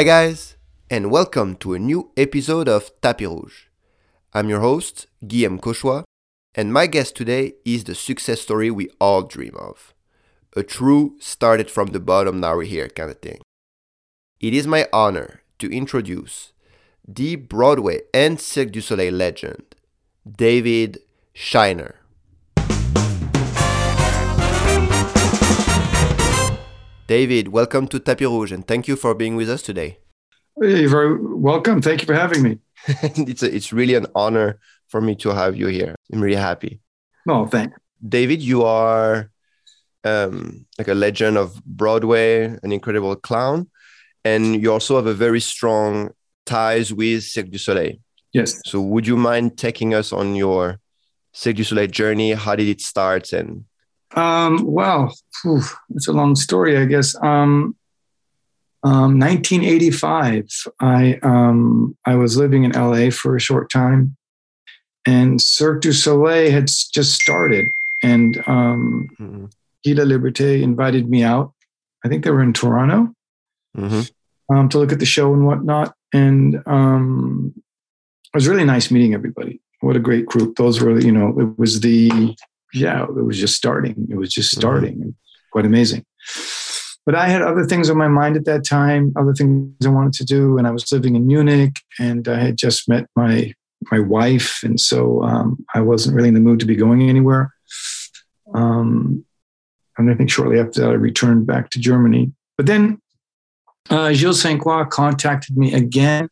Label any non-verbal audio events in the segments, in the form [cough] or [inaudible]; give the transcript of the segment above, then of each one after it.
Hi, guys, and welcome to a new episode of Tapis Rouge. I'm your host, Guillaume Cauchois, and my guest today is the success story we all dream of. A true started from the bottom, now we're here kind of thing. It is my honor to introduce the Broadway and Cirque du Soleil legend, David Shiner. David, welcome to Tapis Rouge and thank you for being with us today. You're very welcome. Thank you for having me. [laughs] it's, a, it's really an honor for me to have you here. I'm really happy. No, thanks. David, you are um, like a legend of Broadway, an incredible clown, and you also have a very strong ties with Cirque du Soleil. Yes. So, would you mind taking us on your Cirque du Soleil journey? How did it start, and um, well, whew, it's a long story, I guess. Um, um, 1985, I um, I was living in LA for a short time, and Cirque du Soleil had just started, and um, mm-hmm. Guy Laliberté invited me out. I think they were in Toronto mm-hmm. um, to look at the show and whatnot, and um, it was really nice meeting everybody. What a great group! Those were, you know, it was the yeah, it was just starting. It was just mm-hmm. starting. Mm-hmm. Quite amazing. But I had other things on my mind at that time, other things I wanted to do, and I was living in Munich, and I had just met my my wife, and so um, I wasn't really in the mood to be going anywhere. Um, and I think shortly after that, I returned back to Germany. But then uh, Gilles St. Croix contacted me again.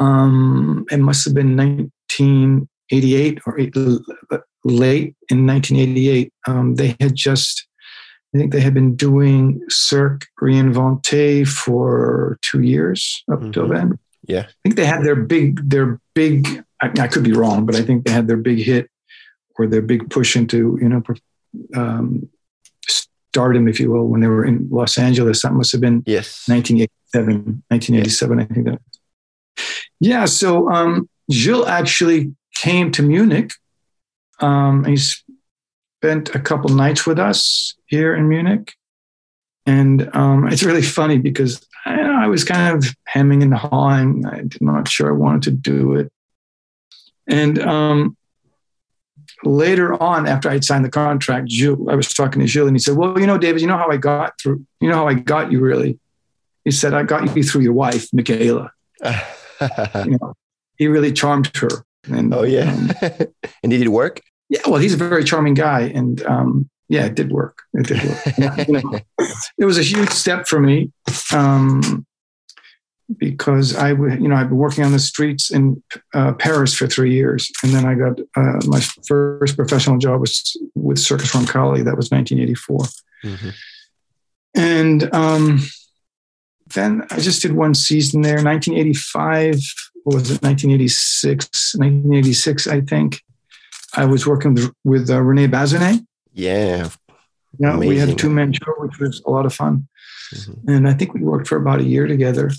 Um, it must have been 1988 or eight, late in 1988, um, they had just, I think they had been doing Cirque Reinventé for two years up mm-hmm. till then. Yeah, I think they had their big, their big. I, I, could be wrong, but I think they had their big hit or their big push into you know um, stardom, if you will, when they were in Los Angeles. That must have been yes, 1987, 1987. Yes. I think that. Yeah, so um, Gilles actually came to Munich um, he spent a couple nights with us here in Munich. And um, it's really funny because I, I, was kind of hemming and hawing. I'm not sure I wanted to do it. And um, later on, after I'd signed the contract, Gilles, I was talking to Gilles and he said, Well, you know, David, you know how I got through, you know how I got you really? He said, I got you through your wife, Michaela. [laughs] you know, he really charmed her. And, oh, yeah. Um, [laughs] and did it work? Yeah, well, he's a very charming guy, and um, yeah, it did work. It did work. [laughs] You know, it was a huge step for me um, because I, you know, I've been working on the streets in uh, Paris for three years, and then I got uh, my first professional job was with Circus Roncalli. That was 1984, mm-hmm. and um, then I just did one season there. 1985 what was it? 1986, 1986, I think. I was working with uh, Rene Bazinet. Yeah. Yeah, we had a two man show, which was a lot of fun. Mm-hmm. And I think we worked for about a year together.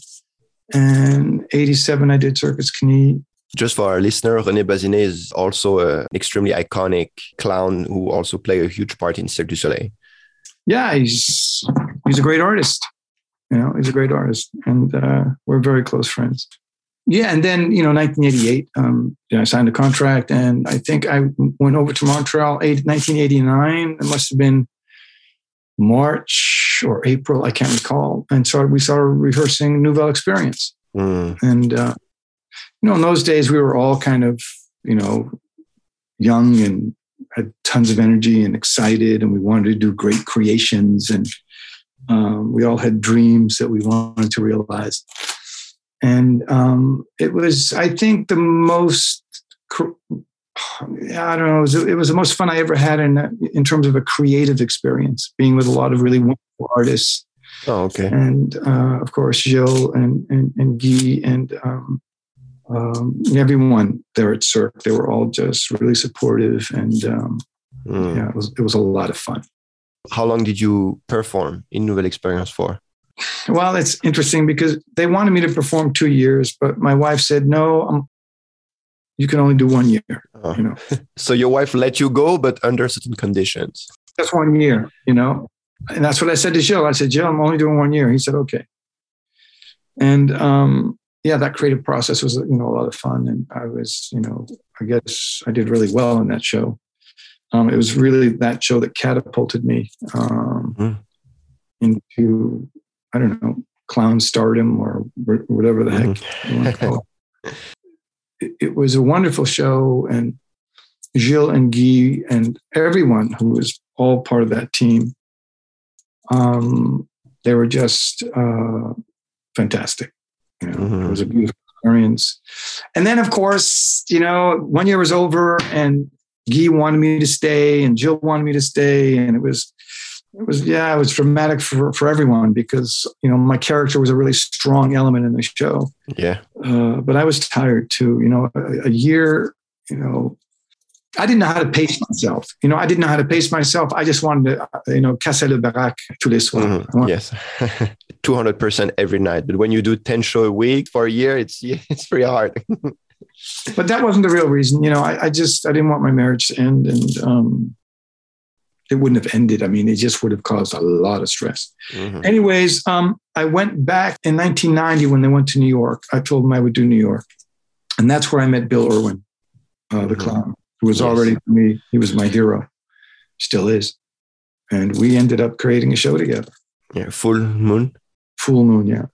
And 87, I did Circus Knie. Just for our listener, René Bazinet is also an extremely iconic clown who also played a huge part in Cirque du Soleil. Yeah, he's he's a great artist. You know, he's a great artist, and uh, we're very close friends. Yeah, and then you know, 1988, um, you know, I signed a contract, and I think I went over to Montreal. 1989, it must have been March or April, I can't recall. And so we started rehearsing Nouvelle Experience, mm. and uh, you know, in those days we were all kind of you know young and had tons of energy and excited, and we wanted to do great creations, and um, we all had dreams that we wanted to realize and um, it was i think the most i don't know it was, it was, the most fun i ever had in in terms of a creative experience being with a lot of really wonderful artists. Oh okay. And uh, of course Gilles and and, and guy and um, um, everyone there at cirque they were all just really supportive and um, mm. yeah it was, it was a lot of fun. How long did you perform in nouvelle experience for well, it's interesting because they wanted me to perform two years, but my wife said, no, I'm, you can only do one year. Oh. You know. [laughs] so your wife let you go, but under certain conditions. Just one year, you know. And that's what I said to Gilles. I said, Gilles, I'm only doing one year. He said, okay. And um, yeah, that creative process was you know a lot of fun, and I was you know I guess I did really well in that show. Um, it was really that show that catapulted me um, mm. into I don't know clown stardom or whatever the heck mm. you want to [laughs] call it. it. It was a wonderful show, and Gilles and Guy and everyone who was all part of that team, um, they were just uh, fantastic. You know, mm-hmm. it was a beautiful experience. And then, of course, you know, one year was over, and Guy wanted me to stay, and Gilles wanted me to stay, and it was, it was, yeah, it was dramatic for for everyone because you know my character was a really strong element in the show. Yeah. Uh, but I was tired too. You know, a, a year, you know, I didn't know how to pace myself. You know, I didn't know how to pace myself. I just wanted to, you know, casser le baraque tous les soirs. Mm-hmm. Yes. [laughs] 200% every night. But when you do 10 show a week for a year, it's, [laughs] it's pretty hard. [laughs] but that wasn't the real reason. You know, I, I, just, I didn't want my marriage to end and um, it wouldn't have ended. I mean, it just would have caused a lot of stress. Mm-hmm. Anyways, um, I went back in 1990 when they went to New York. I told them I would do New York. And that's where I met Bill Irwin, uh, the mm-hmm. clown who was yes. already for me, he was my hero, still is. And we ended up creating a show together. Yeah, Full Moon. Full Moon, yeah.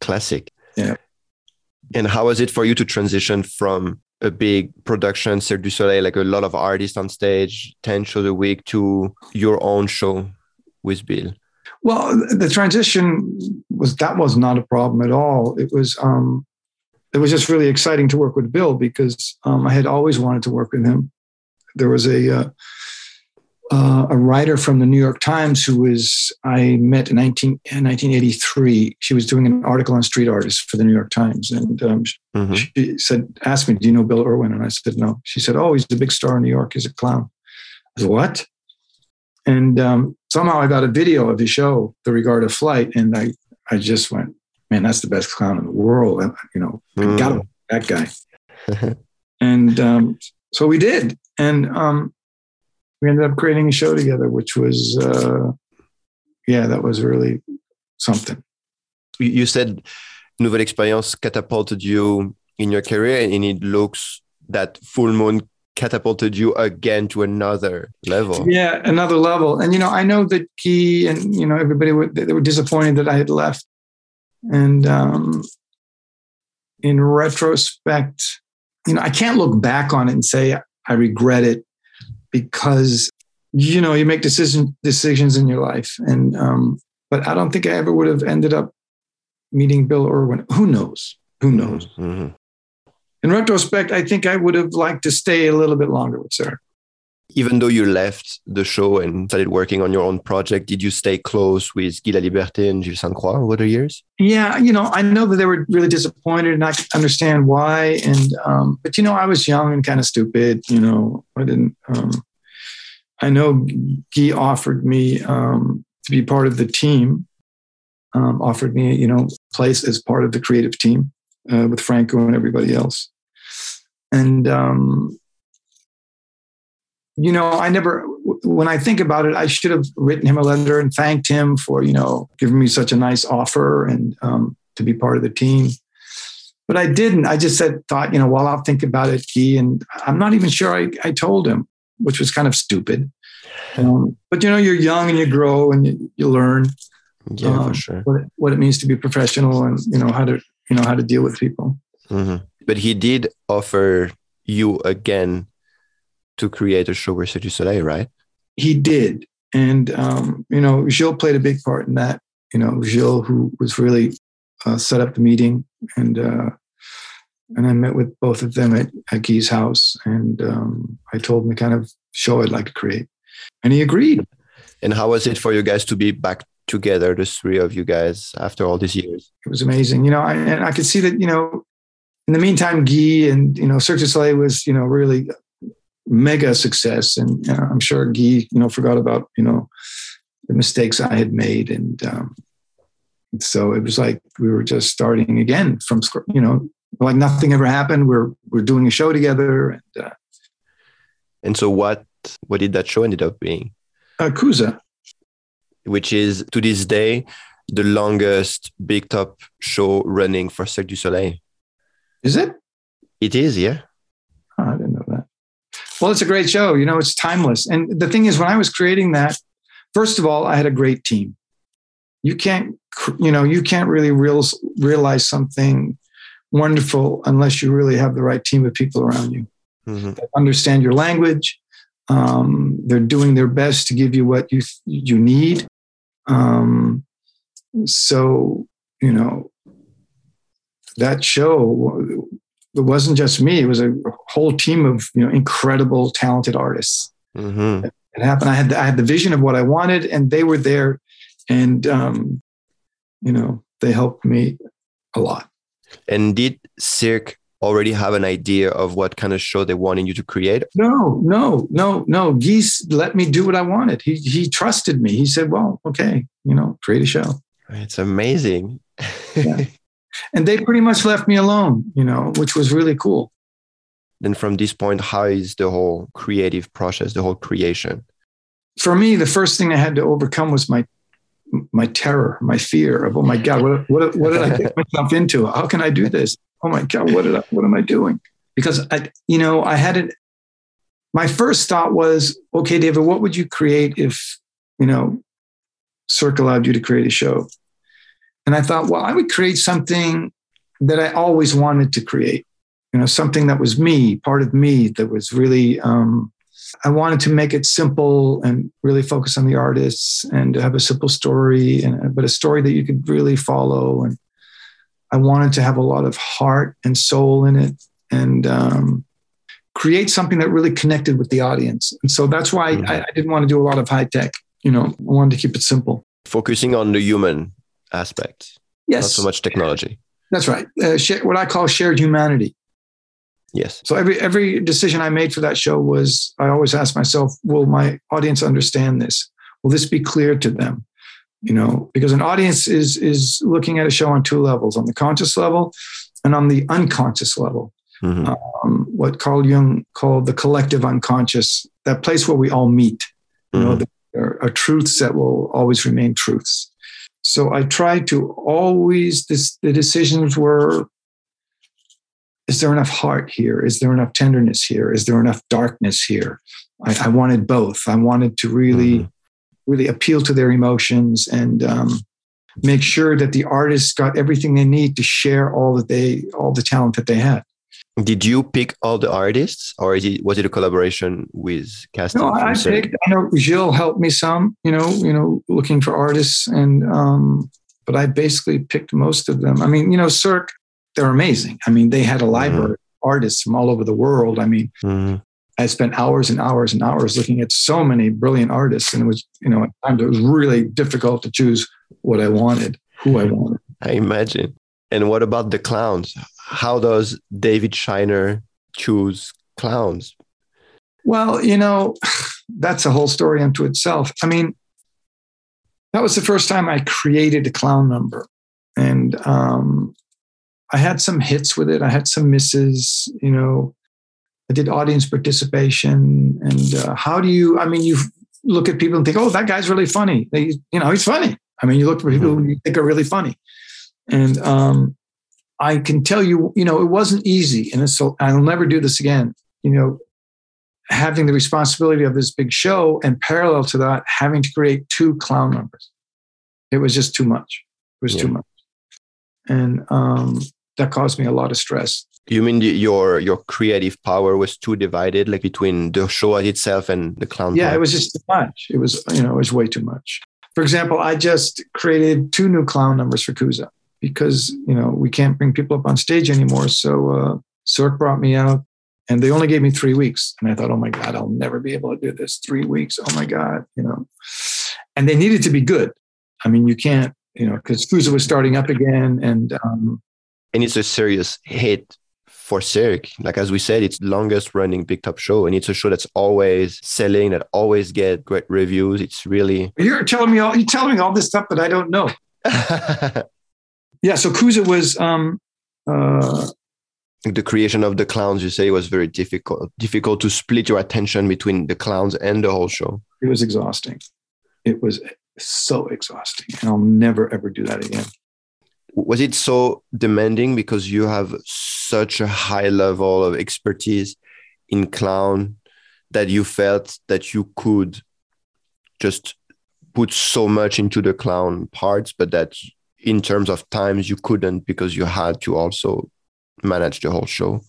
Classic. Yeah. And how was it for you to transition from a big production, Cirque du Soleil, like a lot of artists on stage, 10 shows a week, to your own show with Bill? Well, the transition was that was not a problem at all. It was um, it was just really exciting to work with Bill because um, I had always wanted to work with him. There was a uh, uh, a writer from the New York Times who was I met in, 19, in 1983. She was doing an article on street artists for the New York Times, and um, mm-hmm. she said, "Asked me, do you know Bill Irwin?" And I said, "No." She said, "Oh, he's a big star in New York. He's a clown." I said, "What?" And um, somehow I got a video of his show, The Regard of Flight, and I I just went, man, that's the best clown in the world. And, You know, mm. got to that guy. [laughs] and um, so we did, and um, we ended up creating a show together, which was, uh, yeah, that was really something. You said Nouvelle Expérience catapulted you in your career, and it looks that Full Moon catapulted you again to another level. Yeah, another level. And you know, I know that Guy and you know everybody were they were disappointed that I had left and um, in retrospect, you know, I can't look back on it and say I regret it because you know you make decision decisions in your life, and um, but I don't think I ever would have ended up meeting Bill Irwin. Who knows? Who knows? Mm-hmm. In retrospect, I think I would have liked to stay a little bit longer with Sarah even though you left the show and started working on your own project, did you stay close with Guy Laliberté and Gilles Sainte Croix over the years? Yeah, you know, I know that they were really disappointed, and I understand why. And um, but you know, I was young and kind of stupid. You know, I didn't. Um, I know Guy offered me um, to be part of the team. Um, offered me, you know, place as part of the creative team uh, with Franco and everybody else. And um, you know, I never, when I think about it, I should have written him a letter and thanked him for, you know, giving me such a nice offer and um, to be part of the team. But I didn't. I just said, thought, you know, well, I'll think about it, Guy. And I'm not even sure I, I told him, which was kind of stupid. Um, but, you know, you're young and you grow and you, you learn. Yeah, um, for sure. What, what, it means to be professional and, you know, how to, you know, how to deal with people. Mm-hmm. But he did offer you again to create a show with Cirque du Soleil, right? He did. And, um, you know, Gilles played a big part in that. You know, Gilles, who was really uh, set up the meeting. And, uh, and I met with both of them at, at Guy's house. And um, I told him the kind of show I'd like to create. And he agreed. And how was it for you guys to be back together, the three of you guys, after all these years? It was amazing. You know, I, and I could see that, you know, in the meantime, Guy and, you know, Cirque du Soleil was, you know, really mega success. And uh, I'm sure Guy, you know, forgot about, you know, the mistakes I had made. And um, so it was like we were just starting again from, you know, like nothing ever happened. We're, we're doing a show together. And, uh, and so what, what did that show ended up being? Uh, Kooza. Which is to this day, the longest big top show running for Cirque du Soleil. Is it? It is, yeah. Oh, I didn't know that. Well, it's a great show. You know, it's timeless. And the thing is, when I was creating that, first of all, I had a great team. You can't, you know, you can't really real, realize something wonderful unless you really have the right team of people around you mm-hmm. that understand your language. Um, they're doing their best to give you what you you need. Um, so you know that show it wasn't just me it was a whole team of you know incredible talented artists mm-hmm. it happened i had the, i had the vision of what i wanted and they were there and um, you know they helped me a lot and did cirque already have an idea of what kind of show they wanted you to create? No, no, no, no. Geese let me do what I wanted. He he trusted me. He said, "Well, okay, you know, create a show." It's amazing. yeah. [laughs] And they pretty much left me alone, you know, which was really cool. Then from this point, how is the whole creative process, the whole creation? For me, the first thing I had to overcome was my my terror, my fear of, oh my God, what, what, what did I get [laughs] myself into? How can I do this? Oh my God, what did I, what am I doing? Because I, you know, I had it. My first thought was, okay, David, what would you create if, you know, Cirque allowed you to create a show? And I thought, well, I would create something that I always wanted to create, you know, something that was me, part of me, that was really um, I wanted to make it simple and really focus on the artists and have a simple story, and but a story that you could really follow. And I wanted to have a lot of heart and soul in it, and um, create something that really connected with the audience. And so that's why mm-hmm. I, I didn't want to do a lot of high tech. You know, I wanted to keep it simple, focusing on the human aspect. Yes, not so much technology. That's right. Uh, what I call shared humanity. Yes. So every every decision I made for that show was I always asked myself, will my audience understand this? Will this be clear to them? You know, because an audience is is looking at a show on two levels, on the conscious level and on the unconscious level. Mm-hmm. Um, what Carl Jung called the collective unconscious, that place where we all meet. You mm-hmm. know, there are truths that will always remain truths. So I tried to always this the decisions were is there enough heart here? Is there enough tenderness here? Is there enough darkness here? I, I wanted both. I wanted to really, mm-hmm. really appeal to their emotions and um, make sure that the artists got everything they need to share all that they, all the talent that they had. Did you pick all the artists, or it, was it a collaboration with casting? No, I picked. I know Gilles helped me some. You know, you know, looking for artists, and um, but I basically picked most of them. I mean, you know, Cirque they're amazing. I mean, they had a mm-hmm. library mm-hmm. of artists from all over the world. I mean, mm-hmm. I spent hours and hours and hours looking at so many brilliant artists, and it was, you know, at times it was really difficult to choose what I wanted, who I wanted. I imagine. And what about the clowns? How does David Shiner choose clowns? Well, you know, [sighs] that's a whole story unto itself. I mean, that was the first time I created a clown number. And um, I had some hits with it. I had some misses. You know, I did audience participation. And uh, how do you? I mean, you look at people and think, "Oh, that guy's really funny." They, you know, he's funny. I mean, you look for people mm-hmm. you think are really funny, and um, I can tell you, you know, it wasn't easy, and so I'll never do this again. You know, having the responsibility of this big show, and parallel to that, having to create two clown numbers. It was just too much. It was yeah. too much, and um, that caused me a lot of stress. You mean your your creative power was too divided, like between the show itself and the clown? Yeah, part? it was just too much. It was you know it was way too much. For example, I just created two new clown numbers for Kooza because you know we can't bring people up on stage anymore. So uh, Cirque brought me out, and they only gave me three weeks, and I thought, oh my god, I'll never be able to do this. Three weeks, oh my god, you know. And they needed to be good. I mean, you can't, you know, because Kooza was starting up again, and um, and it's a serious hit for Cirque. Like as we said, it's longest running big top show, and it's a show that's always selling, that always get great reviews. It's really you're telling me all you're telling me all this stuff that I don't know. [laughs] yeah, so Kooza was um uh the creation of the clowns you say was very difficult difficult to split your attention between the clowns and the whole show it was exhausting it was so exhausting. And I'll never, ever do that again. Was it so demanding because you have such a high level of expertise in clown that you felt that you could just put so much into the clown parts, but that in terms of times you couldn't because you had to also manage the whole show?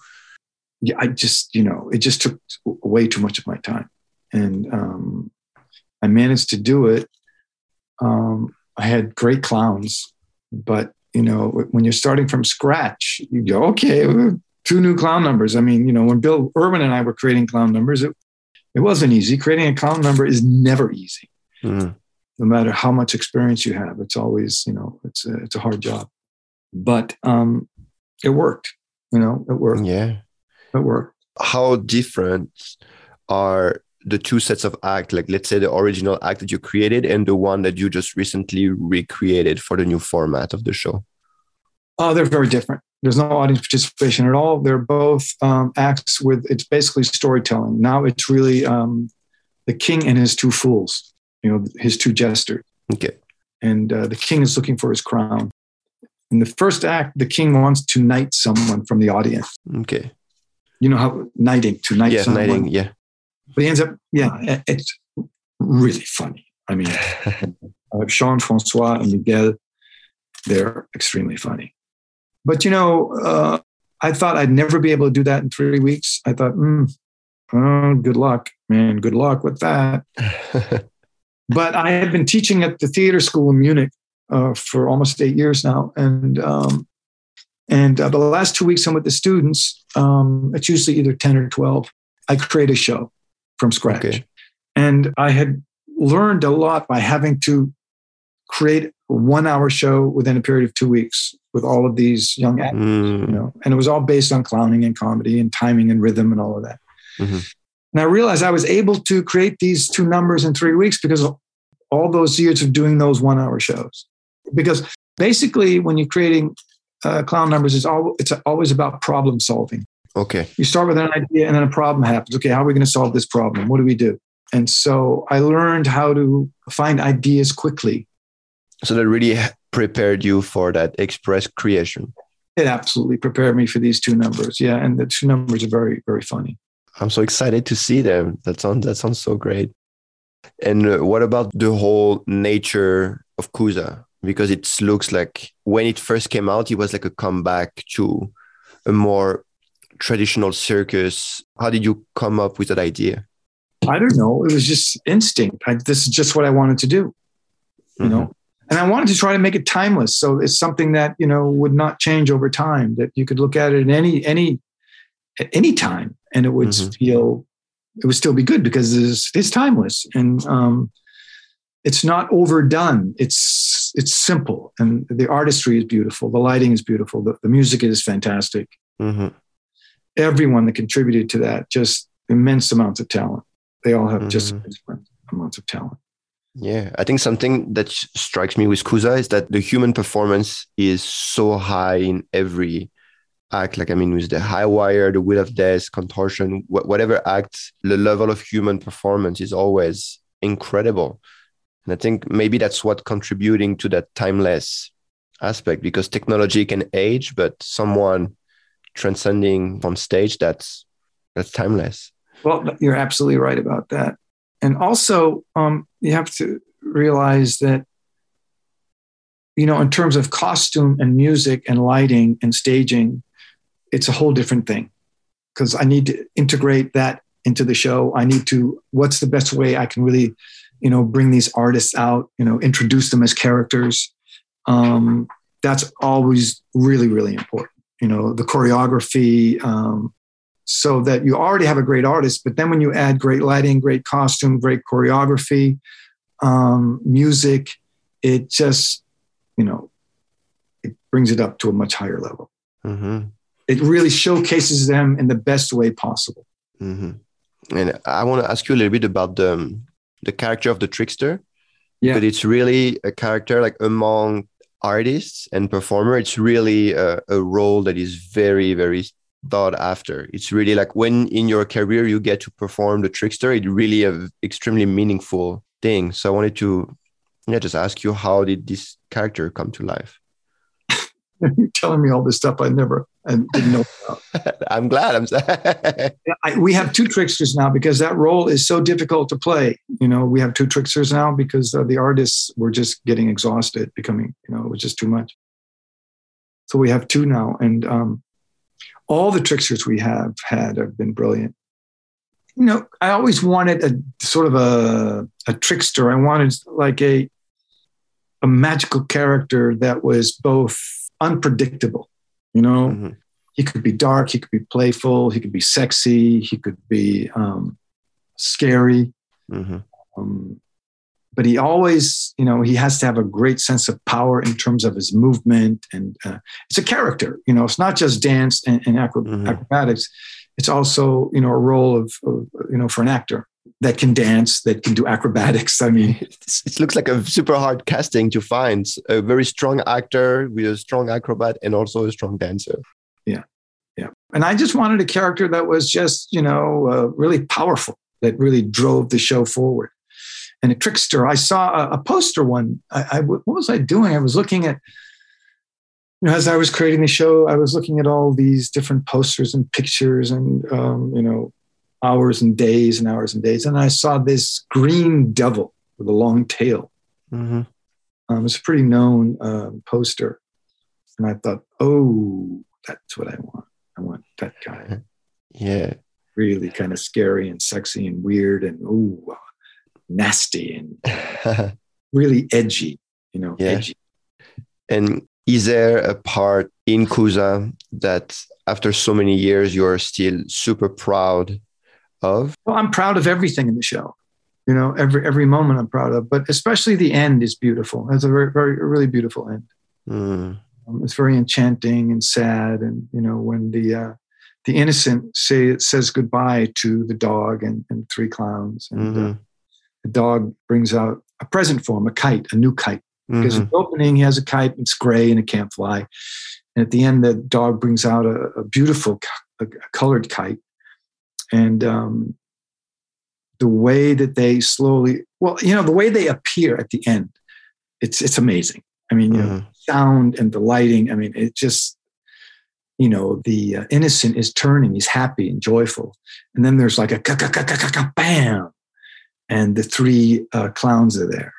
Yeah, I just, you know, it just took way too much of my time. And um, I managed to do it. Um, I had great clowns, but you know, when you're starting from scratch, you go, okay, two new clown numbers. I mean, you know, when Bill Irwin and I were creating clown numbers, it, it wasn't easy. Creating a clown number is never easy. Mm. No matter how much experience you have, it's always, you know, it's a, it's a hard job. But um, it worked. You know, it worked. Yeah, it worked. How different are the two sets of act like let's say the original act that you created and the one that you just recently recreated for the new format of the show oh they're very different there's no audience participation at all they're both um, acts with it's basically storytelling now it's really um, the king and his two fools you know his two jesters okay and uh, the king is looking for his crown in the first act the king wants to knight someone from the audience okay you know how knighting to knight yeah, someone knighting, yeah but he ends up, yeah, it's really funny. I mean, [laughs] uh, Jean-François and Miguel, they're extremely funny. But you know, uh, I thought I'd never be able to do that in three weeks. I thought, mm, oh, good luck, man. Good luck with that. [laughs] but I had been teaching at the theater school in Munich uh, for almost eight years now, and um, and uh, the last two weeks I'm with the students. Um, it's usually either ten or twelve. I create a show, from scratch. Okay. And I had learned a lot by having to create a one hour show within a period of two weeks with all of these young actors, mm. you know, and it was all based on clowning and comedy and timing and rhythm and all of that. Mm-hmm. And I realized I was able to create these two numbers in three weeks because of all those years of doing those one hour shows. Because basically, when you're creating uh, clown numbers, it's, all, it's always about problem solving. Okay. You start with an idea and then a problem happens. Okay, how are we going to solve this problem? What do we do? And so I learned how to find ideas quickly. So that really prepared you for that express creation. It absolutely prepared me for these two numbers. Yeah, and the two numbers are very, very funny. I'm so excited to see them. That sounds that sounds so great. And uh, what about the whole nature of Kooza? Because it looks like when it first came out, it was like a comeback to a more traditional circus? How did you come up with that idea? I don't know. It was just instinct. I, this is just what I wanted to do, you mm-hmm. know. And I wanted to try to make it timeless, so it's something that you know would not change over time. That you could look at it in any any at any time, and it would mm-hmm. feel it would still be good because it's, it's timeless and um, it's not overdone. It's it's simple, and the artistry is beautiful. The lighting is beautiful. The, the music is fantastic. Mm-hmm everyone that contributed to that just immense amounts of talent. They all have mm-hmm. just immense amounts of talent. Yeah, I think something that strikes me with Kooza is that the human performance is so high in every act. Like, I mean, with the high wire, the wheel of death, contortion, wh- whatever act, the level of human performance is always incredible. And I think maybe that's what contributing to that timeless aspect because technology can age, but someone transcending on stage that's that's timeless well you're absolutely right about that and also um, you have to realize that you know in terms of costume and music and lighting and staging it's a whole different thing. Because i need to integrate that into the show. I need to what's the best way i can really you know bring these artists out you know introduce them as characters? Um, that's always really really important you know the choreography um, so that you already have a great artist but then when you add great lighting great costume great choreography um, music it just you know it brings it up to a much higher level. Mm-hmm. It really showcases them in the best way possible mm-hmm. and i want to ask you a little bit about the the character of the trickster yeah. but it's really a character like among artists and performer it's really a, a, role that is very very thought after it's really like when in your career you get to perform the trickster it's really a extremely meaningful thing so i wanted to yeah, just ask you how did this character come to life? [laughs] You're telling me all this stuff I never I didn't know about. [laughs] I'm glad. I'm. [laughs] I, we have two tricksters now because that role is so difficult to play. You know, we have two tricksters now because uh, the artists were just getting exhausted, becoming you know it was just too much. So we have two now, and um, all the tricksters we have had have been brilliant. You know, I always wanted a sort of a a trickster. I wanted like a a magical character that was both unpredictable. You know, mm-hmm. he could be dark, he could be playful, he could be sexy, he could be um, scary. Mm-hmm. Um, but he always, you know, he has to have a great sense of power in terms of his movement, and uh, it's a character. You know, it's not just dance and, and mm-hmm. acrobatics; it's also, you know, a role of, of, you know, for an actor that can dance, that can do acrobatics. I mean, it looks like a super hard casting to find a very strong actor with a strong acrobat and also a strong dancer. Yeah, yeah. And I just wanted a character that was just, you know, uh, really powerful, that really drove the show forward. And a trickster. I saw a, a poster one. I, I, what was I doing? I was looking at you know, as I was creating the show, I was looking at all these different posters and pictures and, um, you know, hours and days and hours and days. And I saw this green devil with a long tail. Mm-hmm. Um, it's a pretty known uh, poster. And I thought, oh, that's what I want. I want that guy. [laughs] Yeah. Really kind of scary and sexy and weird and ooh, nasty and [laughs] really edgy, you know, yeah. edgy. And is there a part in Kooza that after so many years you're still super proud of? Well, I'm proud of everything in the show. You know, every every moment I'm proud of, but especially the end is beautiful. It's a very, very, really beautiful end. Mm. Um, it's very enchanting and sad, and you know when the uh, the innocent say says goodbye to the dog and, and three clowns, and uh, mm-hmm. uh, the dog brings out a present for him, a kite, a new kite. Because mm-hmm. in the opening, he has a kite, it's gray and it can't fly. And at the end, the dog brings out a, a beautiful a colored kite and um, the way that they slowly well you know the way they appear at the end it's it's amazing. I mean you mm-hmm. know sound and the lighting i mean it just you know the uh, innocent is turning he's happy and joyful. And then there's like a bam! And the three uh, clowns are there.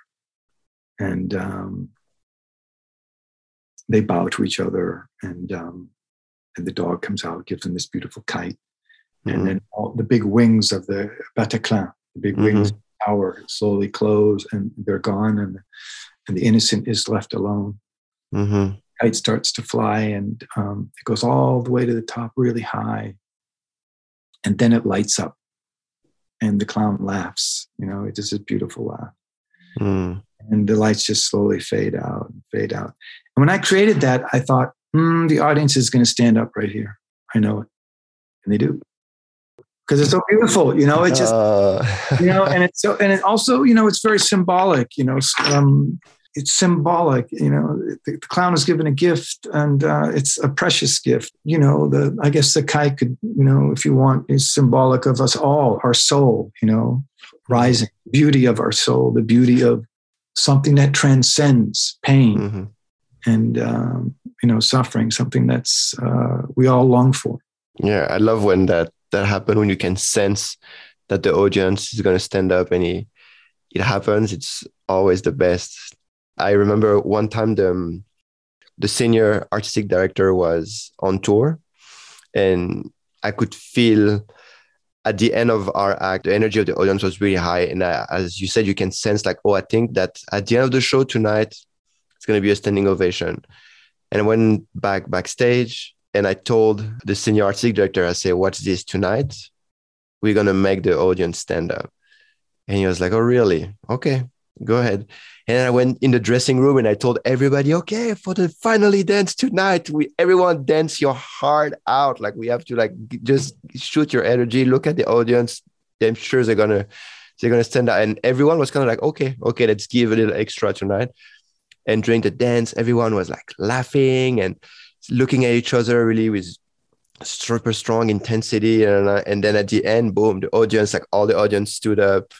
And um, they bow to each other and um, and the dog comes out gives them this beautiful kite mm-hmm. and then all, the big wings of the Bataclan, the big mm-hmm. wings tower slowly close and they're gone, and and the innocent is left alone. Mm-hmm. Kite starts to fly, and um, it goes all the way to the top, really high, and then it lights up, and the clown laughs. You know, it is a beautiful laugh. Mm. And the lights just slowly fade out and fade out. And when I created that, I thought, mm, the audience is going to stand up right here. I know it. And they do because it's so beautiful. You know, it just uh. you know, and it's so and it also you know it's very symbolic. You know, um, it's symbolic. You know, the, the, clown is given a gift, and uh, it's a precious gift. You know, the I guess the kite could you know if you want is symbolic of us all, our soul. You know, rising beauty of our soul, the beauty of something that transcends pain. Mm-hmm. And um, you know, suffering, something that's uh, we all long for. Yeah, I love when that that happen when you can sense that the audience is going to stand up and it, it happens it's always the best. I remember one time the um, the senior artistic director was on tour and i could feel at the end of our act the energy of the audience was really high. And I, as you said you can sense like oh i think that at the end of the show tonight it's going to be a standing ovation. And I went back backstage and I told the senior artistic director, I said, "What's this tonight? We're gonna make the audience stand up." And he was like, "Oh, really? Okay, go ahead." And I went in the dressing room and I told everybody, "Okay, for the finally dance tonight, we everyone dance your heart out. Like we have to like just shoot your energy. Look at the audience. I'm sure they're gonna they're gonna stand up." And everyone was kind of like, "Okay, okay, let's give a little extra tonight." And during the dance, everyone was like laughing and looking at each other really with super strong intensity and and then at the end boom the audience like all the audience stood up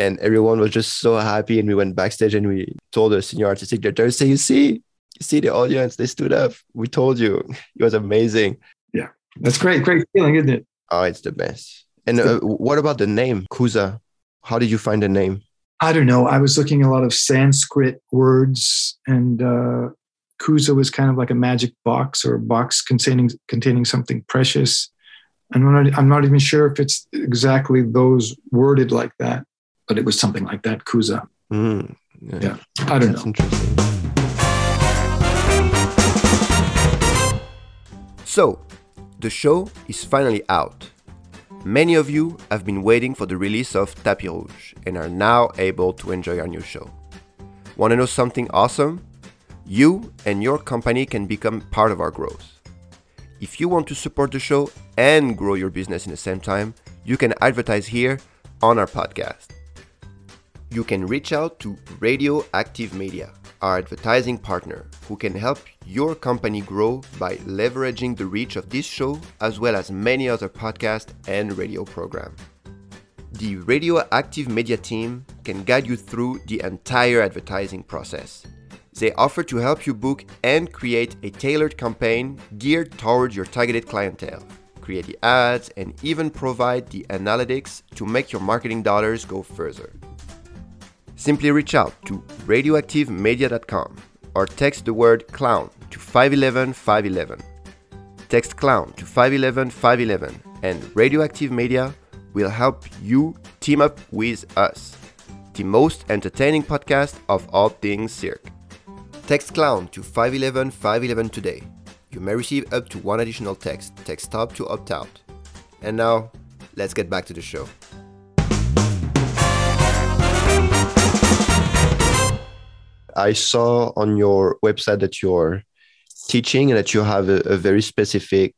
and everyone was just so happy. And we went backstage and we told the senior artistic director, "Say, you see, you see the audience, they stood up. We told you, [laughs] it was amazing." Yeah, that's great, great feeling, isn't it? Oh, it's the best. And uh, what about the name Kooza? How did you find the name? I don't know. I was looking a lot of Sanskrit words, and uh, Kooza was kind of like a magic box or a box containing containing something precious. I'm not, I'm not even sure if it's exactly those worded like that, but it was something like that, Kooza. Mm, yeah. yeah. I don't That's know. Interesting. So, the show is finally out. Many of you have been waiting for the release of Tapis Rouge and are now able to enjoy our new show. Want to know something awesome? You and your company can become part of our growth. If you want to support the show and grow your business in the same time, you can advertise here on our podcast. You can reach out to Radioactive Media, our advertising partner, who can help your company grow by leveraging the reach of this show as well as many other podcasts and radio programs. The Radioactive Media team can guide you through the entire advertising process. They offer to help you book and create a tailored campaign geared towards your targeted clientele, create the ads, and even provide the analytics to make your marketing dollars go further. Simply reach out to radioactivemedia.com or text the word clown to 511 511. Text clown to 511 511 and Radioactive Media will help you team up with us, the most entertaining podcast of all things cirque. Text clown to 511 511 today. You may receive up to one additional text. Text stop to opt out. And now, let's get back to the show. I saw on your website that you're teaching and that you have a, a very specific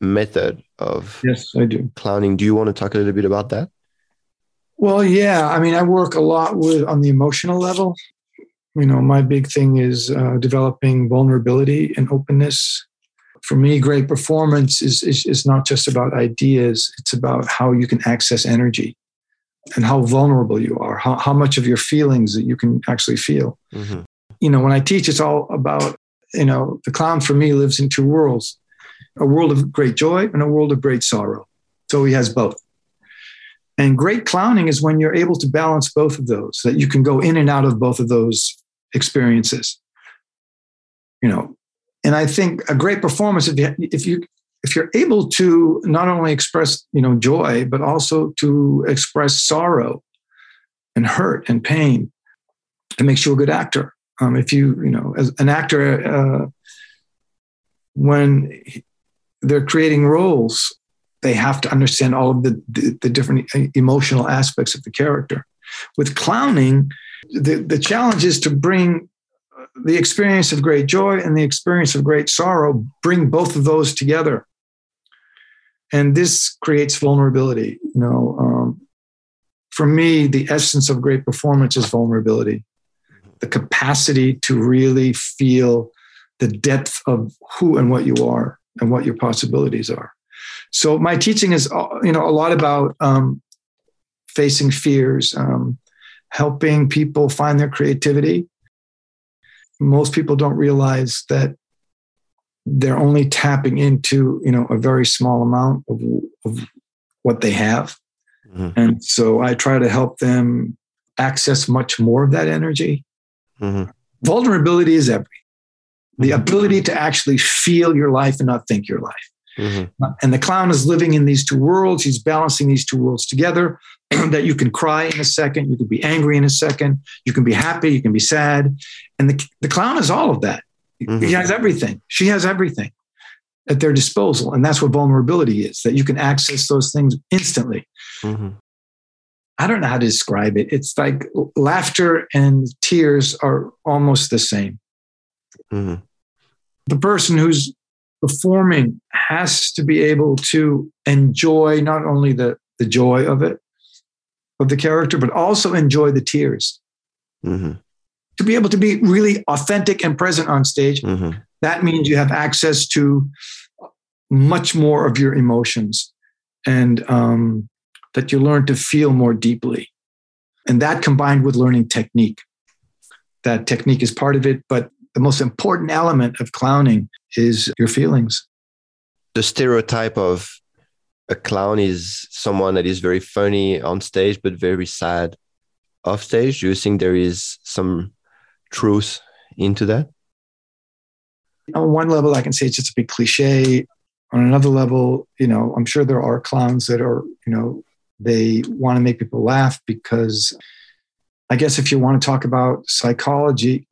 method of yes i do clowning do you want to talk a little bit about that well yeah i mean i work a lot with on the emotional level you know my big thing is uh, developing vulnerability and openness for me great performance is, is is not just about ideas it's about how you can access energy and how vulnerable you are how, how much of your feelings that you can actually feel mm-hmm. you know when i teach it's all about you know, the clown for me lives in two worlds a world of great joy and a world of great sorrow. So he has both. And great clowning is when you're able to balance both of those, that you can go in and out of both of those experiences. You know, and I think a great performance, if you, if you if you're able to not only express you know joy but also to express sorrow and hurt and pain it makes you a good actor um, if you, you know, as an actor, uh, when they're creating roles, they have to understand all of the, the, the, different emotional aspects of the character. With clowning, the, the challenge is to bring the experience of great joy and the experience of great sorrow, bring both of those together. And this creates vulnerability. You know, um, for me, the essence of great performance is vulnerability the capacity to really feel the depth of who and what you are and what your possibilities are. So my teaching is, you know, a lot about um, facing fears, um, helping people find their creativity. Most people don't realize that they're only tapping into, you know, a very small amount of, of what they have. Mm-hmm. And so I try to help them access much more of that energy Mm-hmm. Vulnerability is everything. The mm-hmm. ability to actually feel your life and not think your life. Mm-hmm. And the clown is living in these two worlds. He's balancing these two worlds together. [clears throat] that you can cry in a second, you can be angry in a second, you can be happy, you can be sad. And the, the clown is all of that. Mm-hmm. He has everything. She has everything at their disposal. And that's what vulnerability is that you can access those things instantly. Mm-hmm. I don't know how to describe it. It's like laughter and tears are almost the same. Mm-hmm. The person who's performing has to be able to enjoy not only the, the joy of it, of the character, but also enjoy the tears. Mm-hmm. To be able to be really authentic and present on stage, mm-hmm. that means you have access to much more of your emotions. And um, that you learn to feel more deeply. And that combined with learning technique. That technique is part of it, but the most important element of clowning is your feelings. The stereotype of a clown is someone that is very funny on stage, but very sad off stage. Do you think there is some truth into that? On one level, I can say it's just a big cliche. On another level, you know, I'm sure there are clowns that are, you know, they want to make people laugh because I guess if you want to talk about psychology,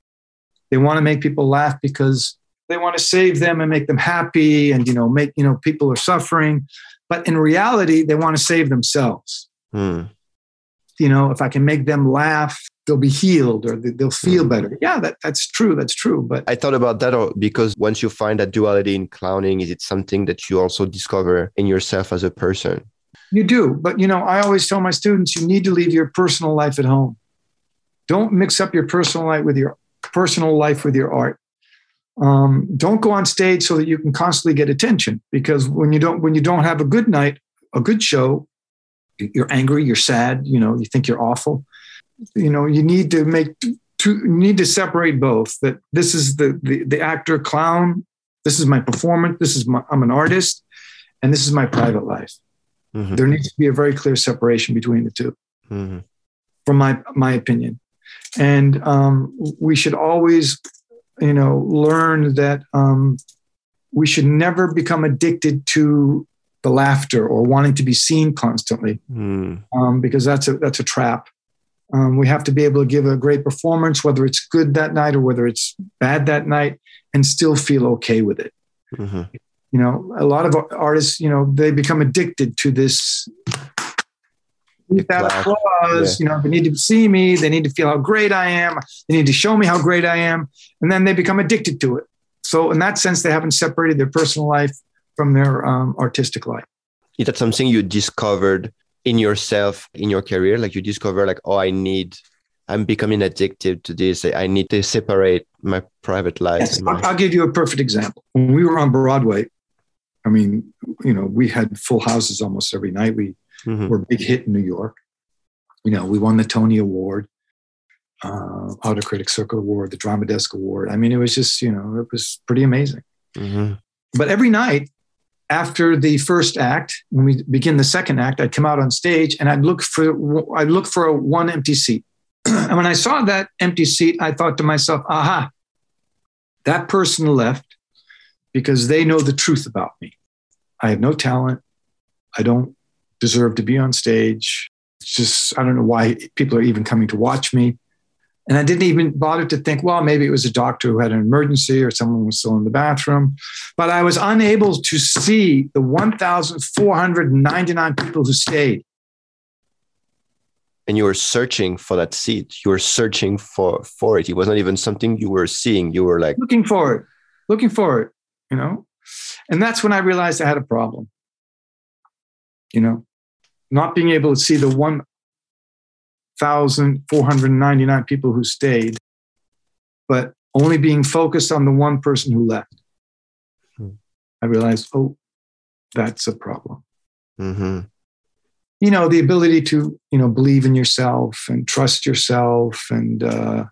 they want to make people laugh because they want to save them and make them happy and you know make you know people are suffering but in reality they want to save themselves Hmm. you know if i can make them laugh they'll be healed or they- they'll feel Hmm. better yeah that, that's true that's true but I thought about that uh, because once you find that duality in clowning, is it something that you also discover in yourself as a person? You do, but you know, I always tell my students you need to leave your personal life at home. Don't mix up your personal life with your personal life with your art. Um, don't go on stage so that you can constantly get attention because when you don't when you don't have a good night, a good show, you're angry, you're sad, you know, you think you're awful. You know, you need to make two, need to separate both. That this is the the, the actor clown. This is my performance. This is my I'm an artist, and this is my private life Mhm. there needs to be a very clear separation between the two Mhm. from my my opinion and um, we should always you know learn that um, we should never become addicted to the laughter or wanting to be seen constantly Mm. um, because that's a that's a trap um, we have to be able to give a great performance whether it's good that night or whether it's bad that night and still feel okay with it Mhm. you know a lot of artists you know they become addicted to this that Clap. applause you know they need to see me they need to feel how great i am they need to show me how great i am and then they become addicted to it so in that sense they haven't separated their personal life from their um, artistic life Is that something you discovered in yourself in your career? Like you discover, like, oh, I need, I'm becoming addicted to this. I need to separate my private life. Yes, my- I'll, I'll give you a perfect example. When we were on Broadway, I mean, you know, we had full houses almost every night. We Mhm. were a big hit in New York. You know, we won the Tony Award, uh, Outer Critics Circle Award, the Drama Desk Award. I mean, it was just, you know, it was pretty amazing. Mhm. But every night after the first act, when we begin the second act, I'd come out on stage and I'd look for I'd look for a one empty seat. [clears throat] and when I saw that empty seat, I thought to myself, aha, that person left because they know the truth about me. I have no talent. I don't deserve to be on stage. It's just, I don't know why people are even coming to watch me. And I didn't even bother to think, well, maybe it was a doctor who had an emergency or someone was still in the bathroom. But I was unable to see the 1,499 people who stayed. And you were searching for that seat. You were searching for for it. It was not even something you were seeing. You were like, looking for it, looking for it, you know? And that's when I realized I had a problem. You know, not being able to see the 1,499 people who stayed, but only being focused on the one person who left. Hmm. I realized, oh, that's a problem. mhm. you know the ability to you know believe in yourself and trust yourself and uh,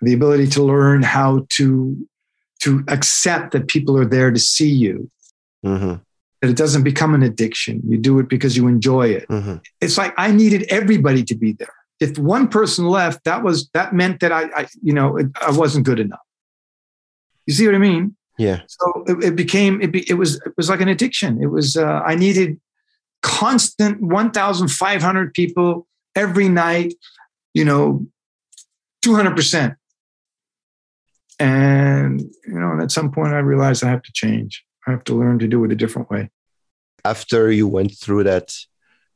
the ability to learn how to to accept that people are there to see you Mhm. That it doesn't become an addiction. You do it because you enjoy it. Mhm. it's like i needed everybody to be there. If one person left that was that meant that i, I you know it, i wasn't good enough. You see what i mean? Yeah. so it, it became it, be, it was it was like an addiction. It was uh, i needed constant 1500 people every night you know 200% and you know and at some point i realized i have to change i have to learn to do it a different way. After you went through that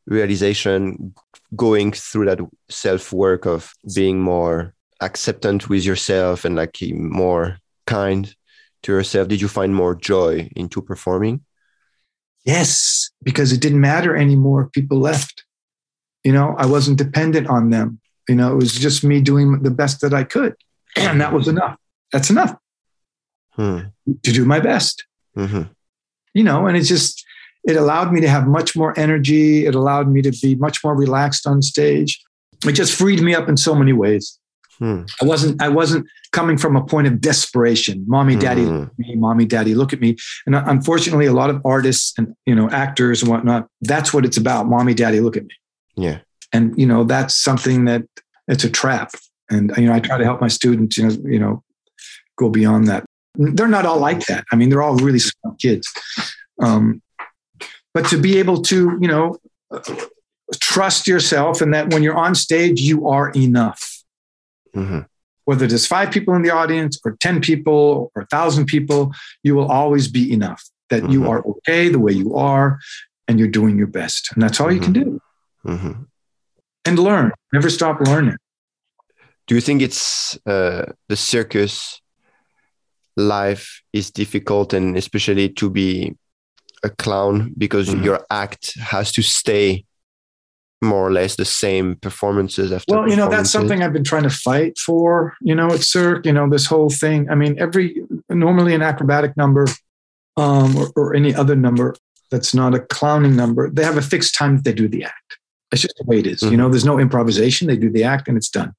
realization, going through that self work of being more acceptant with yourself and like more kind to yourself, did you find more joy into performing? yes because it didn't matter anymore if people left. You know i wasn't dependent on them. You know it was just me doing the best that i could. [clears throat] And that was enough. That's enough. Hmm. to do my best Mhm. you know, and it just it allowed me to have much more energy. It allowed me to be much more relaxed on stage. it just freed me up in so many ways. Hmm. I wasn't I wasn't coming from a point of desperation. Mommy, daddy, Mhm. look at me. Mommy, daddy, look at me. And uh, unfortunately, a lot of artists and you know actors and whatnot. That's what it's about. Mommy, daddy, look at me. Yeah. And you know that's something that it's a trap. And you know I try to help my students. You know you know go beyond that. They're not all like that. I mean, they're all really smart kids. Um, but to be able to you know trust yourself and that when you're on stage you are enough Mhm. whether there's five people in the audience or 10 people or a thousand people, you will always be enough that you Mhm. are okay the way you are and you're doing your best. And that's all you can do. Mhm. And learn, never stop learning. Do you think it's uh, the circus life is difficult, and especially to be a clown because Mhm. your act has to stay more or less the same performances after Well, you know, that's something I've been trying to fight for, you know, at Cirque, you know, this whole thing. I mean, every normally an acrobatic number um, or, or any other number that's not a clowning number, they have a fixed time that they do the act. That's just the way it is. You Mhm. know, there's no improvisation. They do the act and it's done.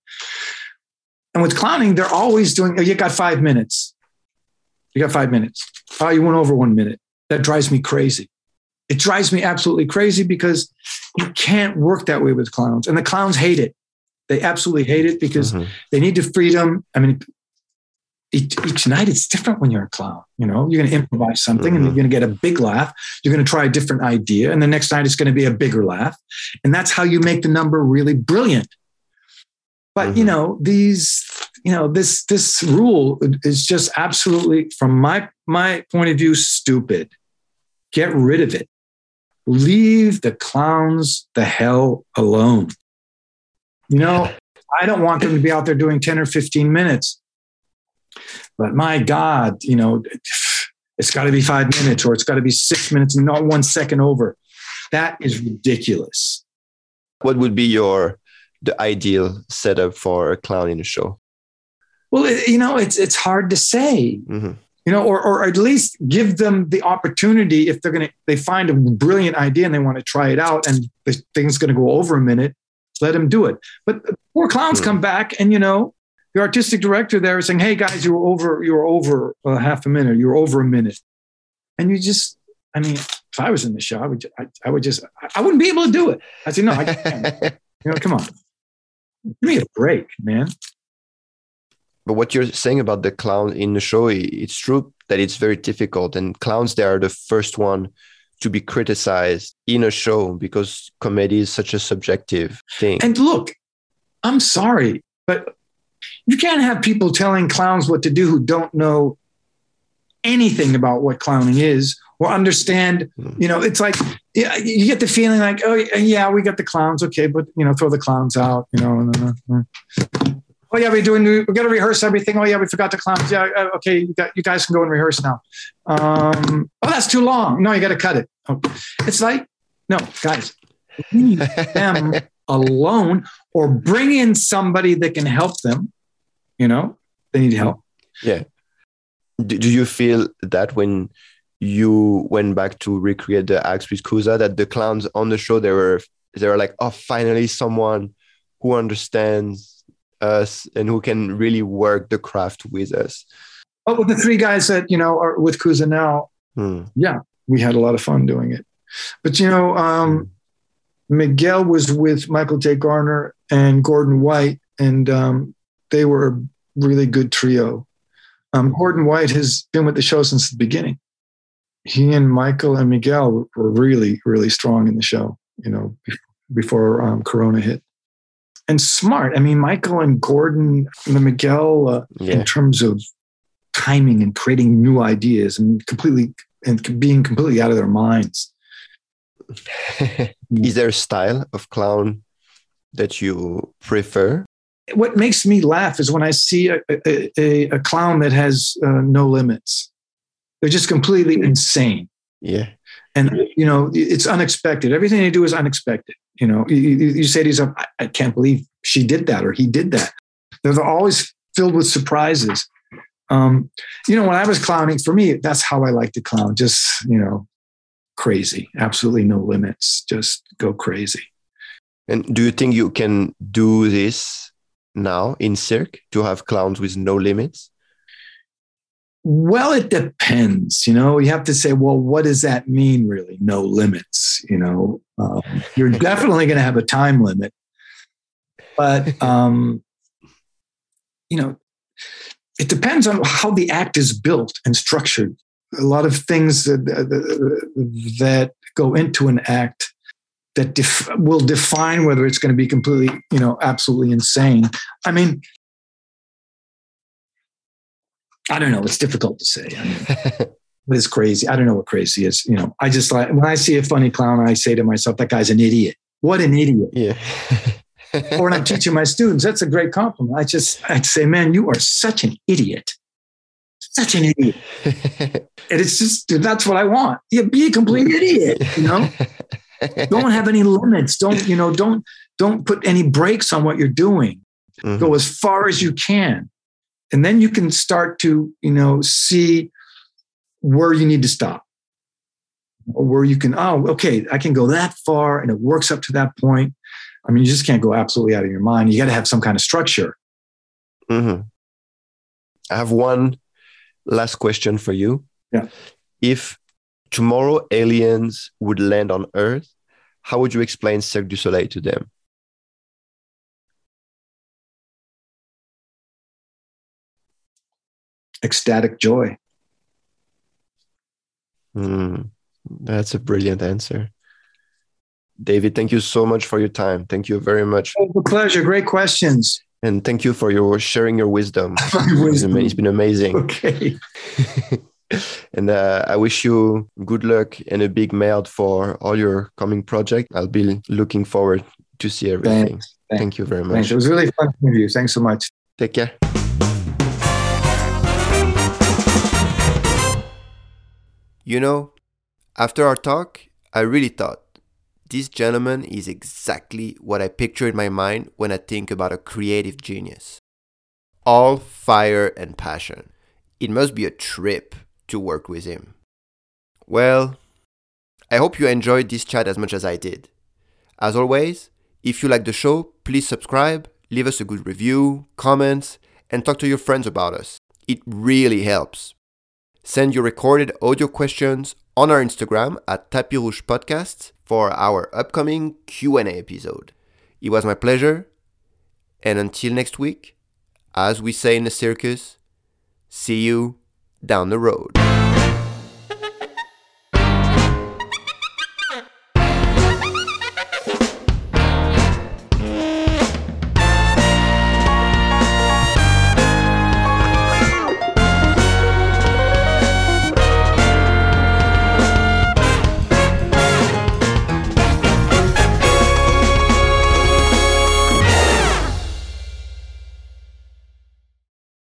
And with clowning, they're always doing, oh, you got five minutes. You got five minutes. Oh, you went over one minute. That drives me crazy. It drives me absolutely crazy because you can't work that way with clowns. And the clowns hate it. They absolutely hate it because Mhm. they need the freedom. I mean, each, each night it's different when you're a clown. You know, you're going to improvise something and Mhm. you're going to get a big laugh. You're going to try a different idea. And the next night it's going to be a bigger laugh. And that's how you make the number really brilliant. But, you Mhm. know, these, you know, this, this rule is just absolutely, from my, my point of view, stupid. Get rid of it. Leave the clowns the hell alone. You know, I don't want them to be out there doing 10 or 15 minutes. But my God, you know, it's got to be five minutes or it's got to be six minutes and not one second over. That is ridiculous. What would be your the ideal setup for a clown in a show? Well, it, you know, it's it's hard to say. Mhm. you know, or, or at least give them the opportunity if they're going to, they find a brilliant idea and they want to try it out and the thing's going to go over a minute, let them do it. But poor clowns Hmm. come back and, you know, the artistic director there is saying, Hey guys, you were over, you were over uh, half a minute, you were over a minute. And you just, I mean, if I was in the show, I would, I, I would just, I- I wouldn't be able to do it. I said, no, I can't. [laughs] you know, come on, give me a break, man. But what you're saying about the clown in the show, it's true that it's very difficult, and clowns they are the first one to be criticized in a show because comedy is such a subjective thing. And look, I'm sorry, but you can't have people telling clowns what to do who don't know anything about what clowning is or understand. Hmm. You know, it's like you get the feeling like, oh yeah, we got the clowns, okay, but you know, throw the clowns out. You know, and then, uh, oh yeah, we're doing. We got to rehearse everything. Oh yeah, we forgot the clowns. Yeah, uh, okay, you got you guys can go and rehearse now. Um, oh, that's too long. No, you got to cut it. Oh, it's like no, guys, leave them [laughs] alone or bring in somebody that can help them. You know, they need help. Yeah. Do, do you feel that when you went back to recreate the acts with Kooza, that the clowns on the show they were they were like, oh, finally someone who understands us and who can really work the craft with us. But with the three guys that you know are with Kooza now, Hmm. we had a lot of fun doing it. But you know, um, Miguel was with Michael J. Garner and Gordon White, and um, they were a really good trio. Um, Gordon White has been with the show since the beginning. He and Michael and Miguel were, were really, really strong in the show. You know, before um, Corona hit, and smart. I mean, Michael and Gordon and Miguel, uh, Yeah. in terms of timing and creating new ideas and completely and being completely out of their minds. [laughs] Is there a style of clown that you prefer? What makes me laugh is when I see a, a, a, a clown that has uh, no limits. They're just completely insane. Yeah. And, you know, it's unexpected. Everything they do is unexpected. You know, you, you say to yourself, I, I can't believe she did that or he did that. They're always filled with surprises. Um, you know, when I was clowning, for me, that's how I like to clown. Just, you know, crazy, absolutely no limits. Just go crazy. And do you think you can do this now in cirque to have clowns with no limits? Well, it depends. You know, you have to say, well, what does that mean, really? No limits. You know, um, you're [laughs] definitely going to have a time limit, but [laughs] um, you know, it depends on how the act is built and structured. A lot of things that, that go into an act that def- will define whether it's going to be completely, you know, absolutely insane. I mean, I don't know. It's difficult to say. I mean, [laughs] what is crazy? I don't know what crazy is. You know, I just like when I see a funny clown, I say to myself, "That guy's an idiot." What an idiot! Yeah. or when I'm teaching my students, that's a great compliment. I just I'd say, "Man, you are such an idiot." Such an idiot. [laughs] and it's just that's what I want. Yeah, be a complete idiot. You know, [laughs] don't have any limits. Don't you know? Don't don't put any brakes on what you're doing. Mm-hmm. Go as far as you can and then you can start to you know see where you need to stop. Or where you can oh okay i can go that far and it works up to that point. I mean you just can't go absolutely out of your mind. You got to have some kind of structure. Mm-hmm. i have one last question for you. Yeah. If tomorrow aliens would land on earth how would you explain cirque du soleil to them ecstatic joy. Mm, that's a brilliant answer. David, thank you so much for your time. Thank you very much. A pleasure. Great questions. And thank you for your sharing your wisdom. [laughs] wisdom. It's been amazing. Okay. [laughs] and uh, I wish you good luck and a big melt for all your coming project. I'll be looking forward to see everything. Thanks. Thank you very much. Thanks. It was really fun with you. Thanks so much. Take care. You know, after our talk, I really thought this gentleman is exactly what I picture in my mind when I think about a creative genius. All fire and passion. It must be a trip to work with him. Well, I hope you enjoyed this chat as much as I did. As always, if you like the show, please subscribe, leave us a good review, comments, and talk to your friends about us. It really helps. Send your recorded audio questions on our Instagram at Tapis Rouge Podcast for our upcoming Q&A episode. It was my pleasure. And until next week, as we say in the circus, see you down the road.